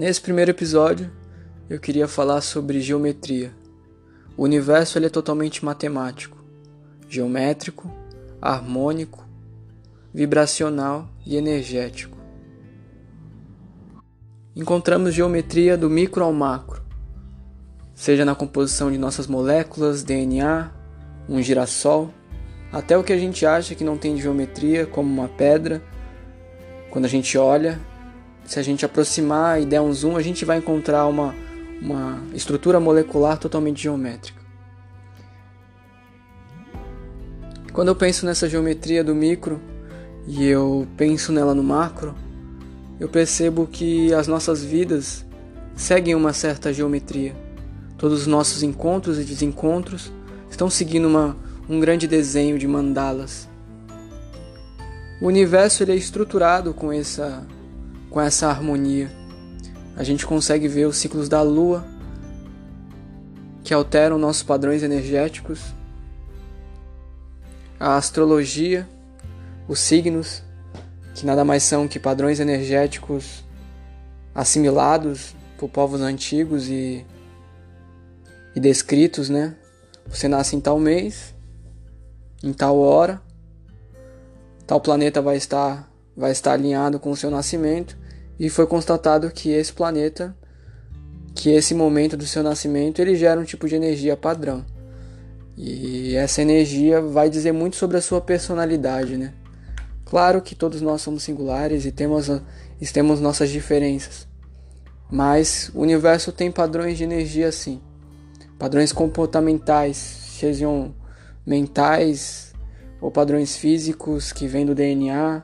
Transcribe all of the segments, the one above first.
Nesse primeiro episódio, eu queria falar sobre geometria. O universo ele é totalmente matemático, geométrico, harmônico, vibracional e energético. Encontramos geometria do micro ao macro, seja na composição de nossas moléculas, DNA, um girassol, até o que a gente acha que não tem geometria, como uma pedra. Quando a gente olha, se a gente aproximar e der um zoom, a gente vai encontrar uma, uma estrutura molecular totalmente geométrica. Quando eu penso nessa geometria do micro e eu penso nela no macro, eu percebo que as nossas vidas seguem uma certa geometria. Todos os nossos encontros e desencontros estão seguindo uma, um grande desenho de mandalas. O universo ele é estruturado com essa com essa harmonia. A gente consegue ver os ciclos da lua que alteram nossos padrões energéticos, a astrologia, os signos, que nada mais são que padrões energéticos assimilados por povos antigos e, e descritos, né? Você nasce em tal mês, em tal hora, tal planeta vai estar vai estar alinhado com o seu nascimento e foi constatado que esse planeta, que esse momento do seu nascimento, ele gera um tipo de energia padrão. E essa energia vai dizer muito sobre a sua personalidade, né? Claro que todos nós somos singulares e temos, e temos nossas diferenças. Mas o universo tem padrões de energia sim. Padrões comportamentais, sejam mentais ou padrões físicos que vêm do DNA,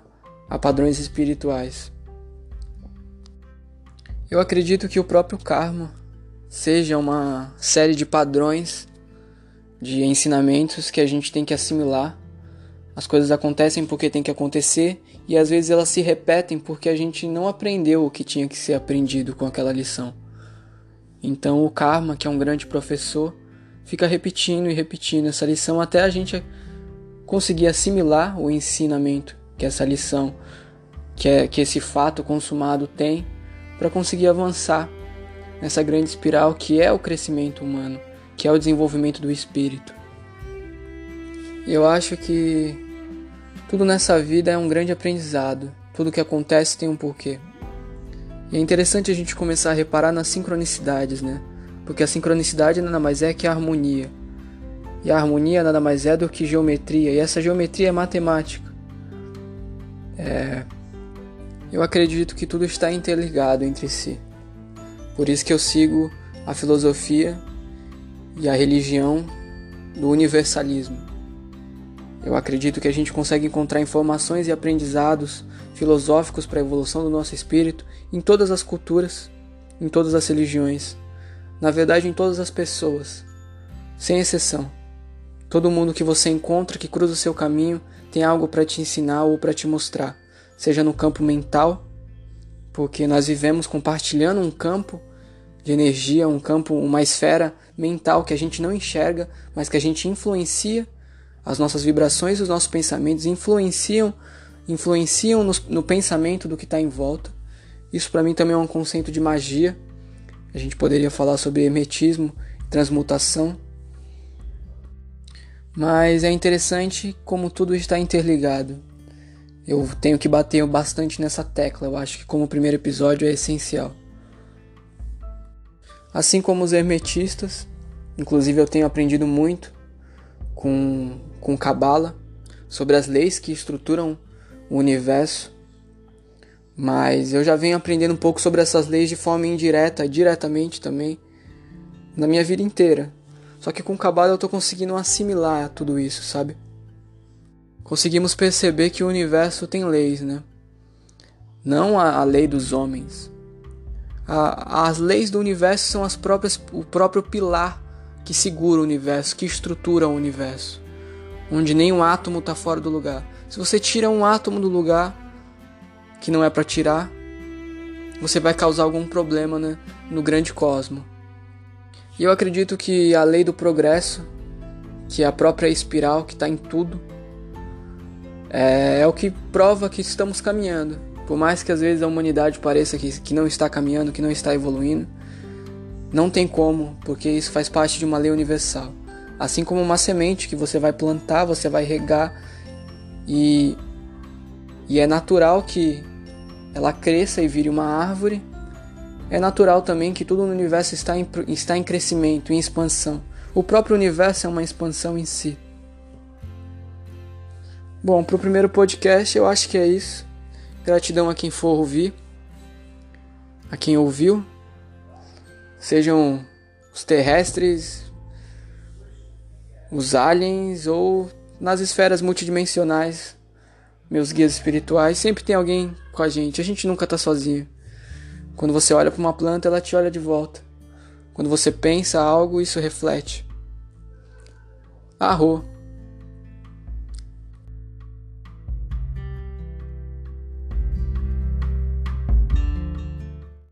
a padrões espirituais. Eu acredito que o próprio karma seja uma série de padrões, de ensinamentos que a gente tem que assimilar. As coisas acontecem porque tem que acontecer e às vezes elas se repetem porque a gente não aprendeu o que tinha que ser aprendido com aquela lição. Então o karma, que é um grande professor, fica repetindo e repetindo essa lição até a gente conseguir assimilar o ensinamento que essa lição, que, é, que esse fato consumado tem, para conseguir avançar nessa grande espiral que é o crescimento humano, que é o desenvolvimento do espírito. Eu acho que tudo nessa vida é um grande aprendizado, tudo que acontece tem um porquê. E é interessante a gente começar a reparar nas sincronicidades, né? Porque a sincronicidade nada mais é que a harmonia. E a harmonia nada mais é do que geometria, e essa geometria é matemática. É, eu acredito que tudo está interligado entre si. Por isso que eu sigo a filosofia e a religião do universalismo. Eu acredito que a gente consegue encontrar informações e aprendizados filosóficos para a evolução do nosso espírito em todas as culturas, em todas as religiões, na verdade em todas as pessoas, sem exceção. Todo mundo que você encontra que cruza o seu caminho tem algo para te ensinar ou para te mostrar, seja no campo mental, porque nós vivemos compartilhando um campo de energia, um campo, uma esfera mental que a gente não enxerga, mas que a gente influencia, as nossas vibrações, os nossos pensamentos influenciam, influenciam no, no pensamento do que está em volta. Isso para mim também é um conceito de magia. A gente poderia falar sobre hermetismo, transmutação, mas é interessante como tudo está interligado. Eu tenho que bater bastante nessa tecla, eu acho que como primeiro episódio é essencial. Assim como os hermetistas, inclusive eu tenho aprendido muito com com Cabala sobre as leis que estruturam o universo. Mas eu já venho aprendendo um pouco sobre essas leis de forma indireta, diretamente também, na minha vida inteira. Só que com Kabbalah eu tô conseguindo assimilar tudo isso, sabe? Conseguimos perceber que o universo tem leis, né? Não a, a lei dos homens. A, as leis do universo são as próprias, o próprio pilar que segura o universo, que estrutura o universo. Onde nenhum átomo está fora do lugar. Se você tira um átomo do lugar que não é para tirar, você vai causar algum problema né, no grande cosmo. E eu acredito que a lei do progresso, que é a própria espiral que está em tudo, é, é o que prova que estamos caminhando. Por mais que às vezes a humanidade pareça que, que não está caminhando, que não está evoluindo, não tem como, porque isso faz parte de uma lei universal. Assim como uma semente que você vai plantar, você vai regar e, e é natural que ela cresça e vire uma árvore. É natural também que tudo no universo está em, está em crescimento, em expansão. O próprio universo é uma expansão em si. Bom, para o primeiro podcast eu acho que é isso. Gratidão a quem for ouvir, a quem ouviu. Sejam os terrestres, os aliens ou nas esferas multidimensionais, meus guias espirituais, sempre tem alguém com a gente. A gente nunca está sozinho. Quando você olha para uma planta, ela te olha de volta. Quando você pensa algo, isso reflete. Arro.